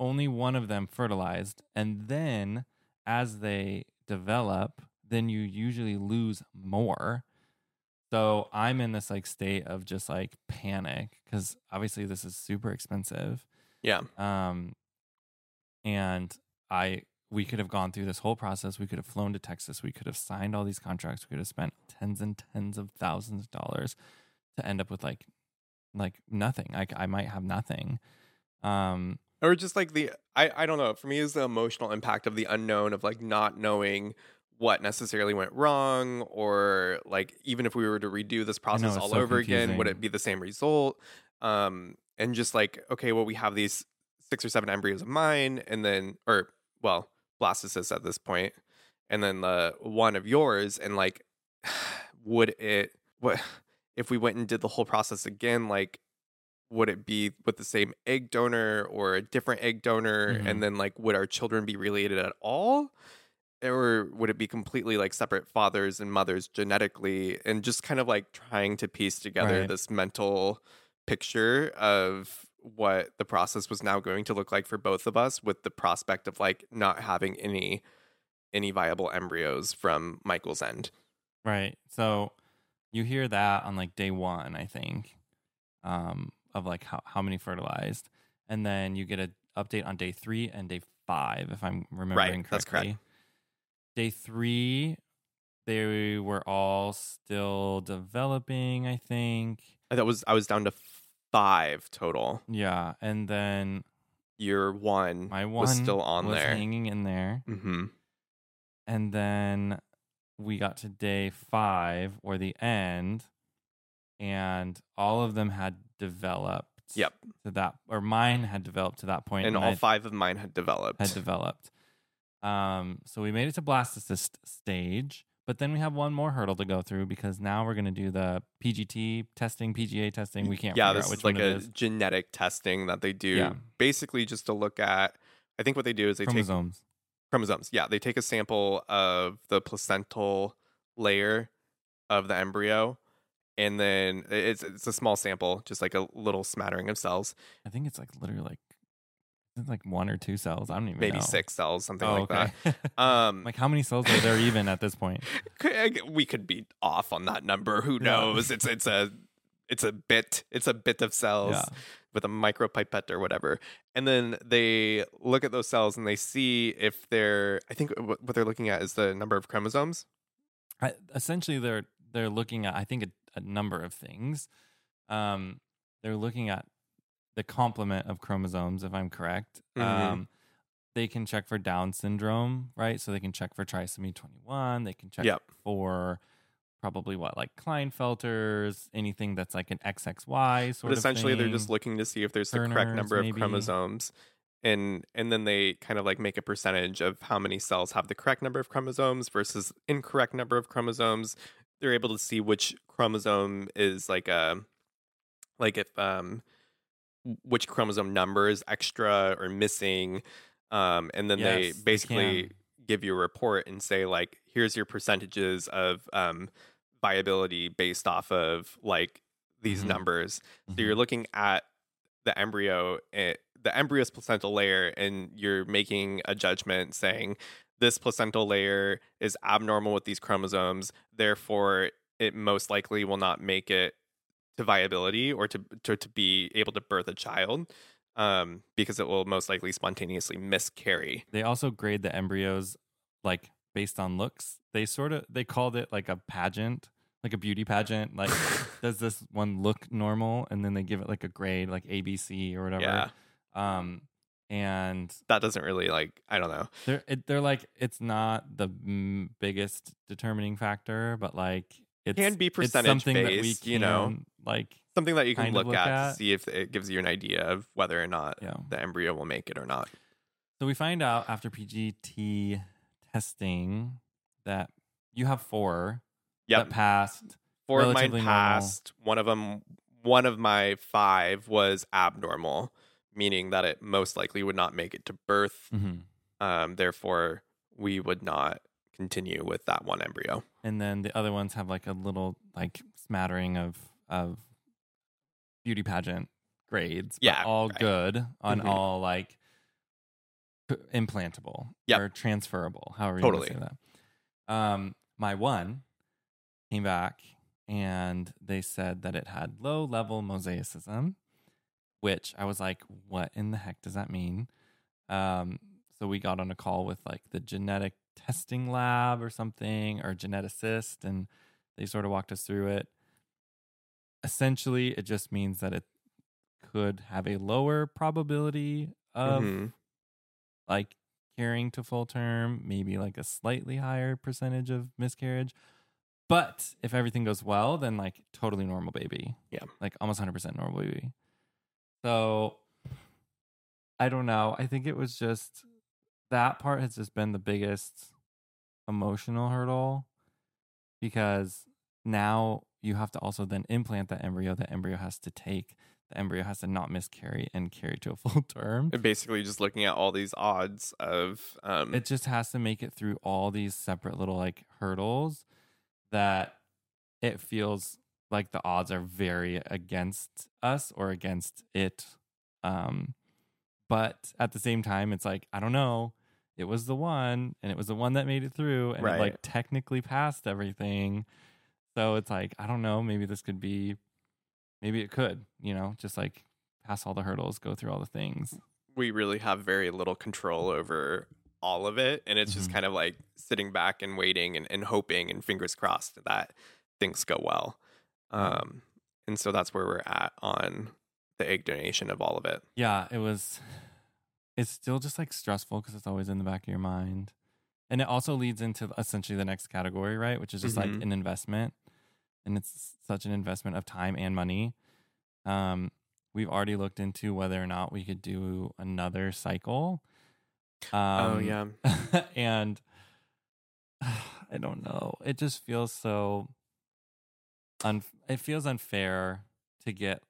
only one of them fertilized and then as they develop then you usually lose more. So i'm in this like state of just like panic because obviously this is super expensive. Yeah. um and i we could have gone through this whole process. We could have flown to texas. We could have signed all these contracts. We could have spent tens and tens of thousands of dollars to end up with like like nothing. Like i might have nothing. Um or just like the I, I don't know for me is the emotional impact of the unknown of like not knowing what necessarily went wrong or like even if we were to redo this process it's all so over again would it be the same result? Um and just like okay well we have these six or seven embryos of mine and then or well blastocysts at this point and then the one of yours and like would it what if we went and did the whole process again like would it be with the same egg donor or a different egg donor Mhm. and then like would our children be related at all or would it be completely like separate fathers and mothers genetically and just kind of like trying to piece together Right. this mental picture of what the process was now going to look like for both of us with the prospect of like not having any any viable embryos from Michael's end. right so you hear that on like day one i think um of like how, how many fertilized and then you get an update on day three and day five if i'm remembering that's correctly correct. day three they were all still developing i think That was I was down to 5 total. yeah and then Year 1 my one was still on was there. hanging in there Mhm. and then we got to day five or the end and all of them had developed Yep. to that or mine had developed to that point And all I'd- five of mine had developed. had developed um so we made it to blastocyst stage but then we have one more hurdle to go through because now we're going to do the pgt testing pga testing we can't yeah, this is like a is genetic testing that they do Yeah. basically just to look at I think what they do is they take chromosomes chromosomes. Yeah, they take a sample of the placental layer of the embryo and then it's it's a small sample, just like a little smattering of cells, i think it's like literally like it's like one or two cells i don't even maybe know 6 cells, something oh, like okay. that. Um like how many cells are there even at this point we could be off on that number, who Yeah. knows? It's it's a it's a bit, it's a bit of cells. Yeah. with a micropipette or whatever. And then they look at those cells and they see if they're, I think what what they're looking at is the number of chromosomes. I, essentially they're they're looking at I think a, a number of things. Um, they're looking at the complement of chromosomes, if I'm correct. Mhm. Um, they can check for Down syndrome, right? So they can check for trisomy 21. They can check Yep. for probably what, like Klinefelter's, anything that's like an XXY sort but essentially they're just looking to see if there's the correct number of maybe. chromosomes and and then they kind of like make a percentage of how many cells have the correct number of chromosomes versus incorrect number of chromosomes they're able to see which chromosome is like a like if um which chromosome number is extra or missing um and then they Yes, they basically can. give you a report and say like here's your percentages of um viability based off of like these Mhm. numbers so Mhm. you're looking at the embryo, eh, the embryo's placental layer, and you're making a judgment saying this placental layer is abnormal with these chromosomes. Therefore, it most likely will not make it to viability or to to, to be able to birth a child, um, because it will most likely spontaneously miscarry. They also grade the embryos like based on looks. They sort of they called it like a pageant, like a beauty pageant. Like does this one look normal? And then they give it like a grade, like ABC or whatever. Yeah, Um, and that doesn't really like I don't know. they're it, they're like it's not the mm, biggest determining factor, but like it Can be percentage something that we based, you know. like Something that you can look, look at, at. to see if it gives you an idea of whether or not yeah. the embryo will make it or not. So we find out after PGT testing that you have four Yep. that passed. four of mine relatively normal. passed. One of them, one of my five was abnormal, meaning that it most likely would not make it to birth. Mhm. Um, therefore, we would not continue with that one embryo. And then the other ones have like a little like smattering of of beauty pageant grades. but Yeah, all right. good on Mhm. all like p- implantable Yep. or transferable, however Totally. you to say that. Um, my one came back and they said that it had low level mosaicism, which I was like, what in the heck does that mean? Um, so we got on a call with like the genetic testing lab or something or geneticist, and they sort of walked us through it. Essentially, it just means that it could have a lower probability of Mhm. like carrying to full term, maybe like a slightly higher percentage of miscarriage. But if everything goes well, then like totally normal baby. Yeah. Like almost 100% normal baby. So I don't know. I think it was just that part has just been the biggest emotional hurdle because now you have to also then implant that embryo. The embryo has to take, the embryo has to not miscarry and carry to a full term. And basically, just looking at all these odds of um, it just has to make it through all these separate little like hurdles that it feels like the odds are very against us or against it um but at the same time it's like i don't know it was the one and it was the one that made it through and it like technically passed everything so it's like i don't know maybe this could be maybe it could you know just like pass all the hurdles go through all the things we really have very little control over all of it. And it's just Mhm. kind of like sitting back and waiting and, and hoping and fingers crossed that things go well. Um, and so that's where we're at on the egg donation of all of it. yeah it was it's still just like stressful because it's always in the back of your mind and it also leads into essentially the next category right which is just like Mhm. an investment and it's such an investment of time and money um we've already looked into whether or not we could do another cycle um oh, yeah. and i don't know it just feels so un- it feels unfair to get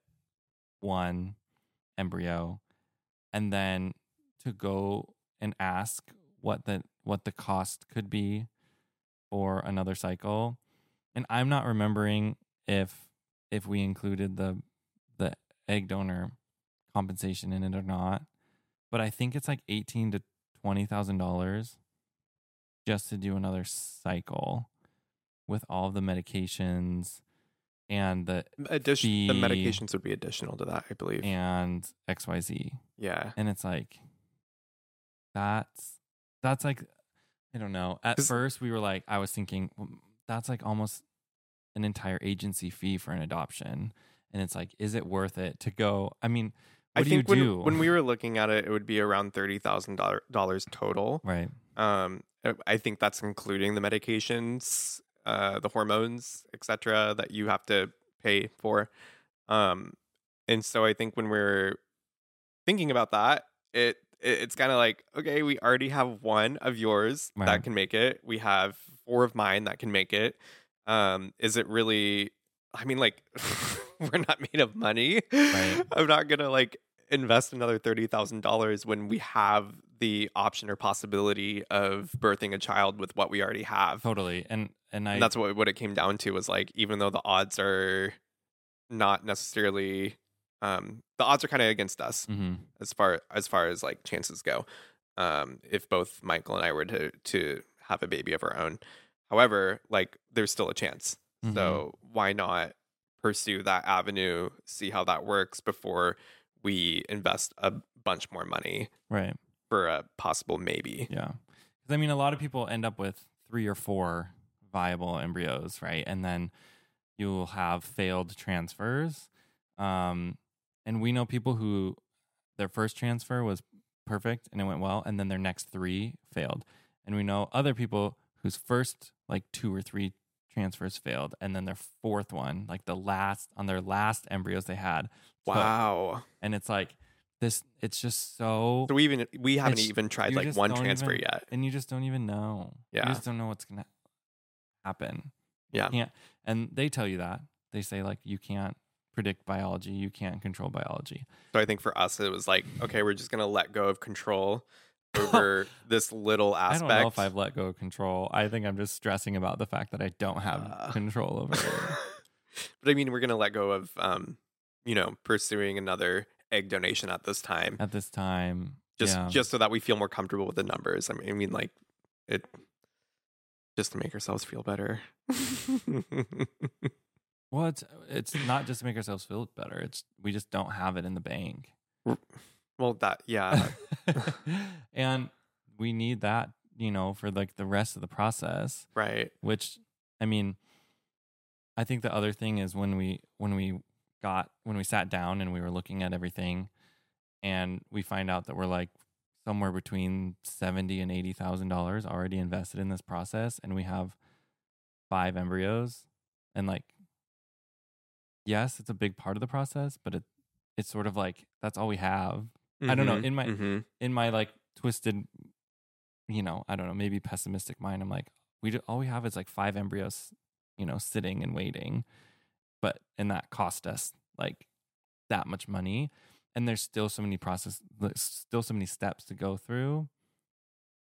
one embryo and then to go and ask what the what the cost could be for another cycle. And i'm not remembering if if we included the the egg donor compensation in it or not but i think it's like 18 to 20 thousand dollars just to do another cycle with all the medications and the Addition, the fee- medications would be additional to that, I believe. and xyz yeah. and it's like that's that's like i don't know At first we were like i was thinking that's like almost an entire agency fee for an adoption and it's like is it worth it to go i mean I What do you think when, do? when we were looking at it, it would be around thirty thousand dollars total. right. Um, I- I think that's including the medications, uh, the hormones, etc., that you have to pay for. Um, and so I think when we're thinking about that, it, it it's kind of like okay, we already have one of yours Right. that can make it. We have four of mine that can make it. Um, is it really? I mean, like, we're not made of money. Right. I'm not gonna like invest another thirty thousand dollars when we have the option or possibility of birthing a child with what we already have. Totally. And and I And that's what what it came down to was like, even though the odds are not necessarily, um, the odds are kind of against us Mhm. as far as far as like chances go. Um, if both Michael and I were to to have a baby of our own, however, like there's still a chance. Mhm. So why not pursue that avenue, see how that works before we invest a bunch more money right. for a possible maybe. Yeah. Because I mean, a lot of people end up with three or four viable embryos, right? And then you'll have failed transfers. Um, and we know people who their first transfer was perfect and it went well, and then their next three failed. And we know other people whose first like two or three transfers failed, and then their fourth one, like the last on their last embryos they had, Wow. And it's like this. It's just so So we even we haven't even tried like one transfer even- yet. and you just don't even know. Yeah. you just don't know what's gonna happen. Yeah, Yeah. and they tell you that they say like you can't predict biology, you can't control biology. So I think for us it was like, okay, we're just gonna let go of control over this little I aspect. don't know if I've let go of control. I think I'm just stressing about the fact that I don't have Uh. control over it. but I mean, we're gonna let go of, um, you know, pursuing another egg donation at this time, at this time. just yeah. just so that we feel more comfortable with the numbers. I mean, I mean, like it, just to make ourselves feel better. well, it's it's not just to make ourselves feel better. It's we just don't have it in the bank. well, that yeah, and we need that, you know, for like the rest of the process. right. which i mean i think the other thing is when we when we got when we sat down and we were looking at everything and we find out that we're like somewhere between 70 and 80 thousand dollars already invested in this process and we have five embryos and like yes it's a big part of the process but it it's sort of like that's all we have I don't know, Mhm, in my- mhm. in my like twisted you know i don't know maybe pessimistic mind i'm like we do, all we have is like five embryos you know sitting and waiting but and that cost us like that much money and there's still so many process still so many steps to go through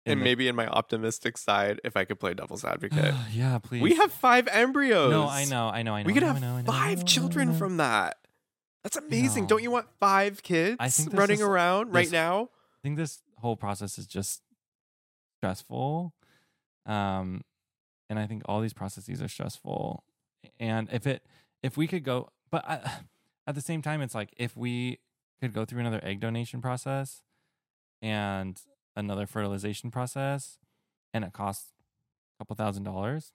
and the- maybe in my optimistic side, if I could play devil's advocate, yeah please we have five embryos. no i know i know i know we could know, have know, five children from that. That's amazing. Don't you want five kids I think running is- around right now? I think this whole process is just stressful. Um, and I think all these processes are stressful. And if it, if we could go, but I, at the same time, it's like if we could go through another egg donation process and another fertilization process, and it costs a couple thousand dollars,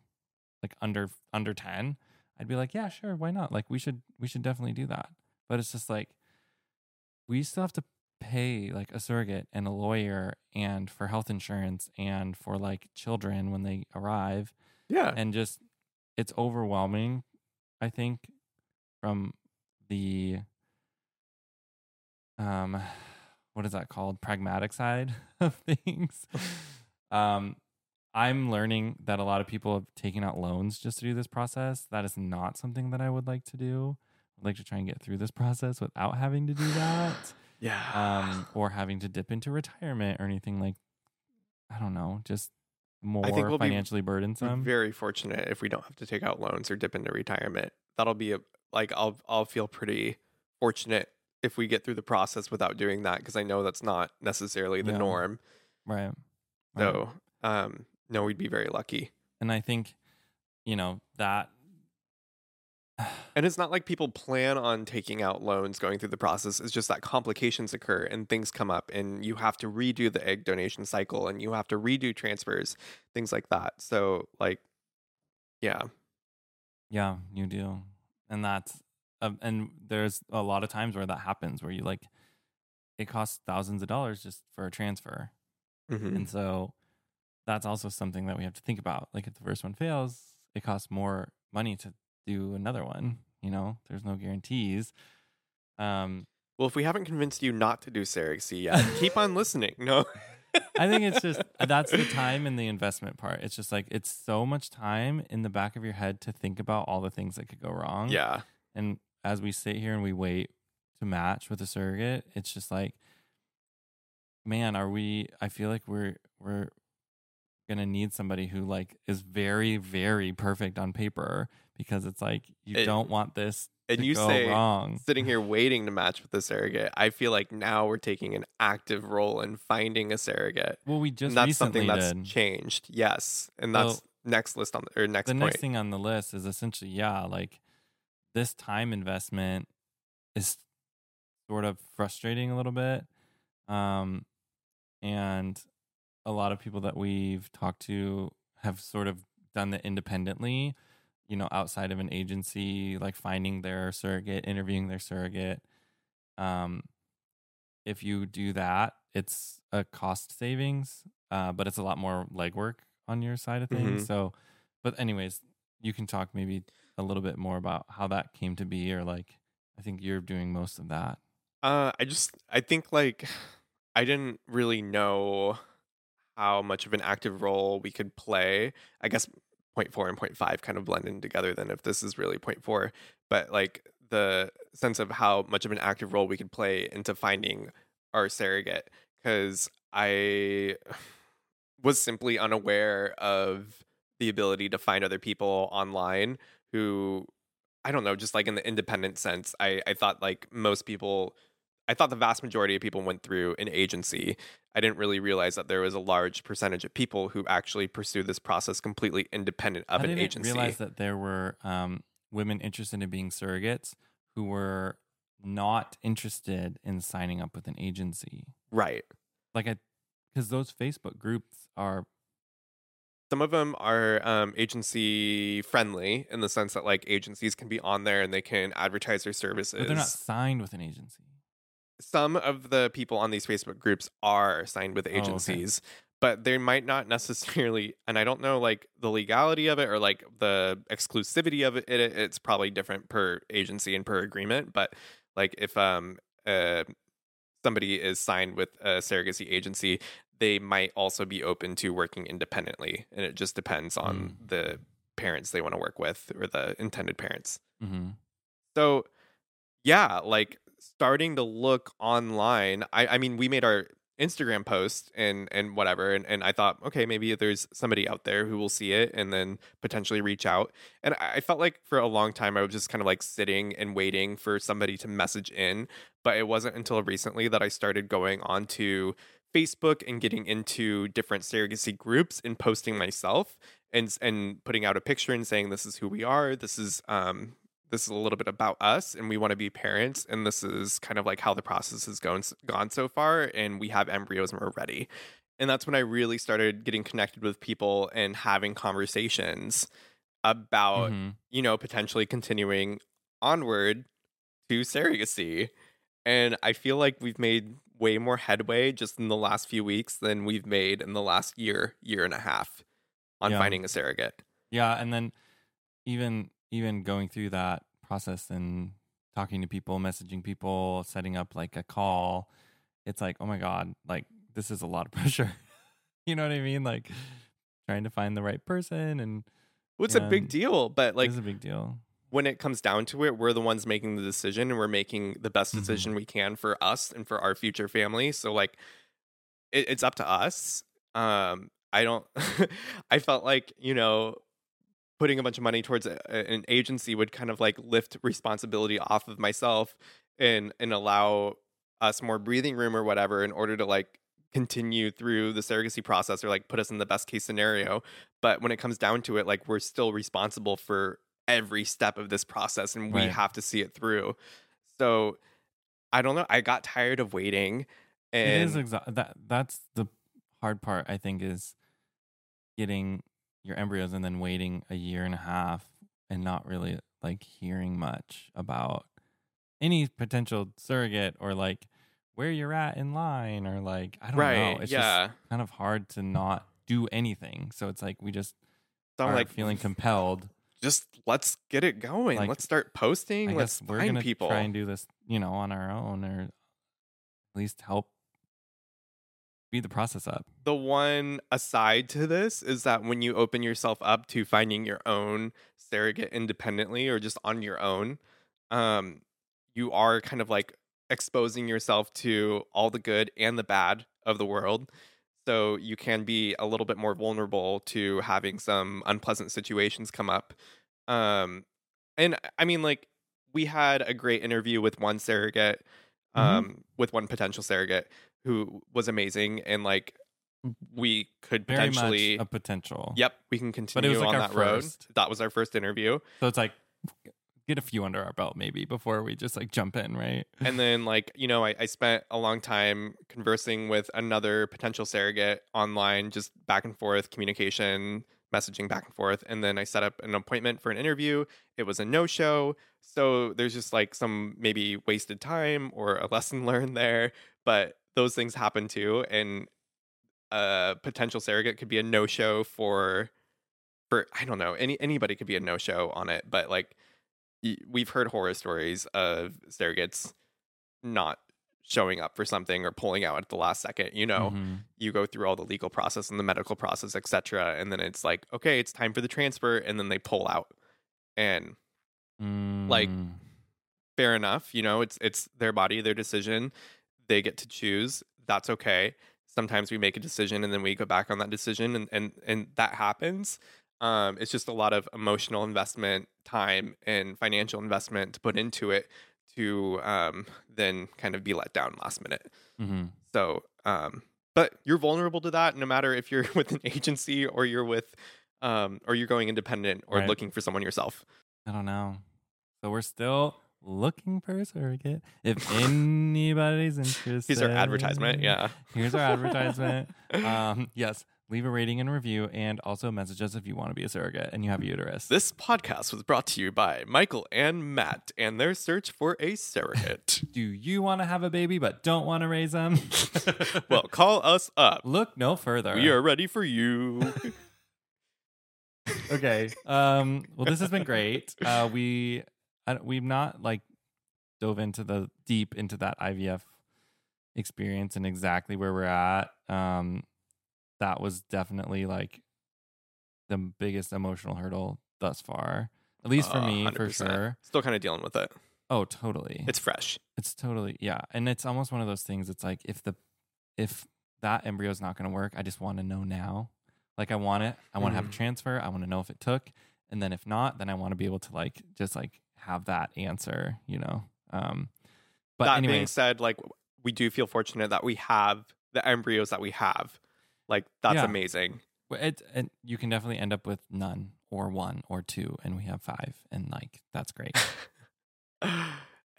like under under ten, I'd be like, yeah, sure, why not? Like we should we should definitely do that. But it's just like we still have to pay like a surrogate and a lawyer and for health insurance and for like children when they arrive Yeah. and just it's overwhelming i think from the um what is that called? Pragmatic side of things. Um i'm learning that a lot of people have taken out loans just to do this process. That is not something that i would like to do. I'd like to try and get through this process without having to do that yeah. um, or having to dip into retirement or anything like I don't know, just more I think we'll financially be burdensome. very fortunate if we don't have to take out loans or dip into retirement. That'll be a like I'll I'll feel pretty fortunate if we get through the process without doing that because I know that's not necessarily the Yeah. norm. right. right. So, um, no, we'd be very lucky. and I think, you know, that And it's not like people plan on taking out loans going through the process. It's just that complications occur and things come up, and you have to redo the egg donation cycle and you have to redo transfers, things like that. So, like, yeah, yeah, you do. And that's um, and there's a lot of times where that happens where you like it costs thousands of dollars just for a transfer. Mhm. And so that's also something that we have to think about. Like if the first one fails, it costs more money to do another one. You know, there's no guarantees. Um, Well, if we haven't convinced you not to do surrogacy yet, keep on listening. No. I think it's just that's the time and the investment part. It's just like it's so much time in the back of your head to think about all the things that could go wrong. Yeah. And as we sit here and we wait to match with a surrogate, it's just like, man, are we? I feel like we're we're gonna need somebody who like is very very perfect on paper because it's like you It- don't want this And to you go say wrong. sitting here waiting to match with the surrogate. I feel like now we're taking an active role in finding a surrogate. Well, we just and that's something that's did. changed. Yes. And that's Well, next list on the or next the point. next thing on the list is essentially yeah like this time investment is sort of frustrating a little bit um and a lot of people that we've talked to have sort of done that independently you know outside of an agency like finding their surrogate interviewing their surrogate um if you do that it's a cost savings uh but it's a lot more legwork on your side of things Mhm. so but anyways you can talk maybe a little bit more about how that came to be or like i think you're doing most of that Uh, I just I think like I didn't really know how much of an active role we could play. I guess point four and point five kind of blend in together. than if this is really point four, but like the sense of how much of an active role we could play into finding our surrogate, because I was simply unaware of the ability to find other people online who I don't know, just like in the independent sense, I, I thought like most people, I thought the vast majority of people went through an agency. I didn't really realize that there was a large percentage of people who actually pursue this process completely independent of I an didn't agency. realize that there were um, women interested in being surrogates who were not interested in signing up with an agency. Right. Like I, because those Facebook groups are Some of them are um, agency friendly in the sense that like agencies can be on there and they can advertise their services. but they're not signed with an agency. Some of the people on these Facebook groups are signed with okay. agencies, but they might not necessarily. And I don't know like the legality of it or like the exclusivity of it. it it's probably different per agency and per agreement. But like if um uh somebody is signed with a surrogacy agency, they might also be open to working independently, and it just depends on the parents they want to work with or the intended parents. Mm-hmm. So, yeah, like starting to look online. I, I mean, we made our Instagram post and and whatever, and, and I thought, okay, maybe there's somebody out there who will see it and then potentially reach out. And I felt like for a long time I was just kind of like sitting and waiting for somebody to message in, but it wasn't until recently that I started going on to Facebook and getting into different surrogacy groups and posting myself and and putting out a picture and saying this is who we are. This is um this is a little bit about us and we want to be parents and this is kind of like how the process has gone gone so far and we have embryos and we're ready. And that's when I really started getting connected with people and having conversations about Mhm. you know, potentially continuing onward to surrogacy. And I feel like we've made way more headway just in the last few weeks than we've made in the last year, year and a half on Yeah. finding a surrogate. Yeah, and then even even going through that process and talking to people, messaging people, setting up like a call, it's like, oh my god, like this is a lot of pressure. you know what I mean? Like trying to find the right person and Well, it's a big deal, but like it's a big deal. when it comes down to it, we're the ones making the decision and we're making the best Mhm. decision we can for us and for our future family. So like it, it's up to us. Um I don't I felt like, you know, putting a bunch of money towards a, an agency would kind of like lift responsibility off of myself and and allow us more breathing room or whatever in order to like continue through the surrogacy process or like put us in the best case scenario but when it comes down to it like we're still responsible for every step of this process and we Right. have to see it through so i don't know i got tired of waiting and it is exa- that that's the hard part I think is getting your embryos and then waiting a year and a half and not really like hearing much about any potential surrogate or like where you're at in line or like I don't right. know. It's yeah. just kind of hard to not do anything. So it's like we just so are like feeling compelled. just let's get it going. Like, let's start posting. I let's guess we're find gonna people. try and do this, you know, on our own or at least help speed the process up. the one aside to this is that when you open yourself up to finding your own surrogate independently or just on your own, um, you are kind of like exposing yourself to all the good and the bad of the world. So you can be a little bit more vulnerable to having some unpleasant situations come up. Um, and I mean, like, we had a great interview with one surrogate, Mhm. um, with one potential surrogate who was amazing and like we could Very potentially a potential. yep we can continue was, like, on that road that was our first interview So it's like get a few under our belt maybe before we just like jump in, right? and then like you know I, I spent a long time conversing with another potential surrogate online just back and forth communication messaging back and forth and then i set up an appointment for an interview it was a no-show so there's just like some maybe wasted time or a lesson learned there but those things happen too and a potential surrogate could be a no-show for for i don't know any anybody could be a no-show on it but like y- we've heard horror stories of surrogates not showing up for something or pulling out at the last second you know Mhm. you go through all the legal process and the medical process etc and then it's like okay it's time for the transfer and then they pull out and Like, Mm. fair enough you know it's it's their body their decision they get to choose that's okay sometimes we make a decision and then we go back on that decision and and and that happens um it's just a lot of emotional investment time and financial investment to put into it to um then kind of be let down last minute Mhm. so um but you're vulnerable to that no matter if you're with an agency or you're with um or you're going independent or Right. looking for someone yourself I don't know. So we're still looking for a surrogate. If anybody's interested, here's our advertisement yeah Here's our advertisement. um, yes, leave a rating and review, and also message us if you want to be a surrogate and you have a uterus. This podcast was brought to you by Michael and Matt and their search for a surrogate. Do you want to have a baby but don't want to raise them? well, call us up. look no further. We are ready for you. okay. Um. Well, this has been great. Uh, we we've not like dove into the deep into that IVF experience and exactly where we're at. Um, that was definitely like the biggest emotional hurdle thus far, at least for Uh, me, for 100%. sure. Still kind of dealing with it. Oh, totally. It's fresh. It's totally yeah, and it's almost one of those things. It's like if the if that embryo is not going to work, I just want to know now. Like I want it. I want to have a Mhm. transfer. I want to know if it took, and then if not, then I want to be able to like just like have that answer. You know. Um. But that anyway, being said, like we do feel fortunate that we have the embryos that we have. Like that's Yeah. amazing. it, it you can definitely end up with none or one or two, and we have five, and like that's great. It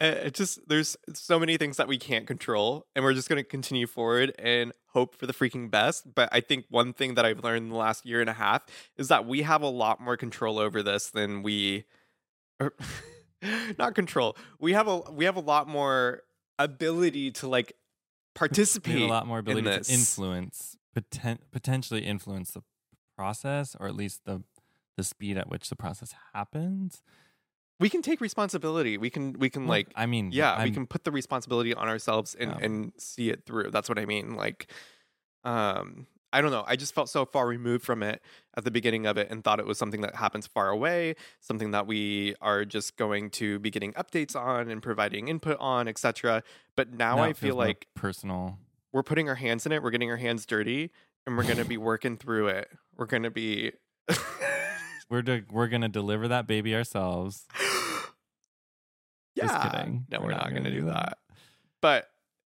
it just there's so many things that we can't control, and we're just gonna continue forward and hope for the freaking best. But I think one thing that I've learned in the last year and a half is that we have a lot more control over this than we, or not control. We have a we have a lot more ability to like we participate. have a lot more ability to influence, poten- potentially influence the process, or at least the the speed at which the process happens. we can take responsibility. We can we can Well, like I mean, yeah we I'm- can put the responsibility on ourselves and and see it through that's what i mean like um i don't know i just felt so far removed from it at the beginning of it and thought it was something that happens far away something that we are just going to be getting updates on and providing input on etc but now, now i feel like personal. we're putting our hands in it we're getting our hands dirty and we're going to be working through it we're going to be We're de- we're gonna deliver that baby ourselves. yeah Just kidding. no we're, not, going to do that. But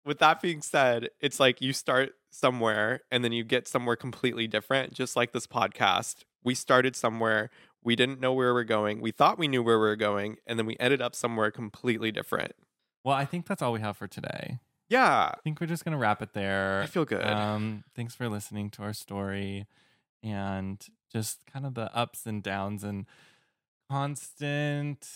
with that being said, it's like you start somewhere and then you get somewhere completely different, just like this podcast. We started somewhere, we didn't know where we are going. We thought we knew where we were going, and then we ended up somewhere completely different. Well, I think that's all we have for today. Yeah, I think we're just gonna wrap it there. I feel good. Um, thanks for listening to our story and just kind of the ups and downs and constant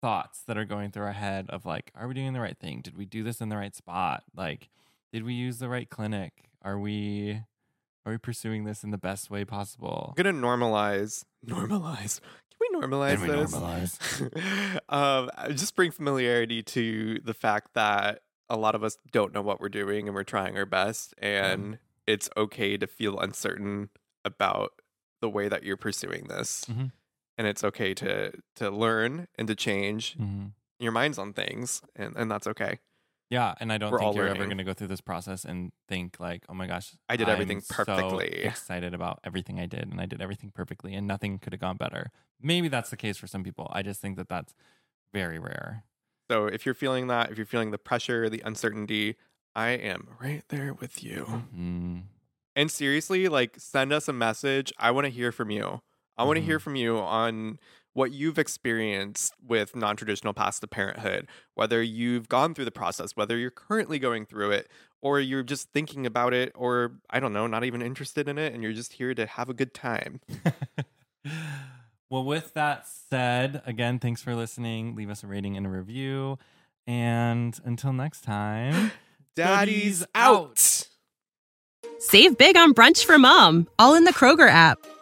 thoughts that are going through our head of like, are we doing the right thing? Did we do this in the right spot? Like, did we use the right clinic? Are we are we pursuing this in the best way possible? I'm gonna normalize. Normalize. Can we normalize Can we this? normalize? um, just bring familiarity to the fact that a lot of us don't know what we're doing and we're trying our best, and it's okay to feel uncertain about the way that you're pursuing this, Mhm. and it's okay to to learn and to change Mhm. your minds on things, and and that's okay. Yeah, and I don't We're think all you're ever going to go through this process and think like, "Oh my gosh, I did everything I'm so perfectly." excited about everything I did, and I did everything perfectly, and nothing could have gone better." Maybe that's the case for some people. I just think that that's very rare. So if you're feeling that, if you're feeling the pressure, the uncertainty, I am right there with you. Mm. And seriously, like send us a message. I want to hear from you. I want to hear Mhm. from you on what you've experienced with non-traditional paths to parenthood, whether you've gone through the process, whether you're currently going through it, or you're just thinking about it, or I don't know, not even interested in it, and you're just here to have a good time. well, with that said, again, thanks for listening. Leave us a rating and a review. And until next time, Daddy's Daddy's out. Save big on brunch for mom, all in the Kroger app.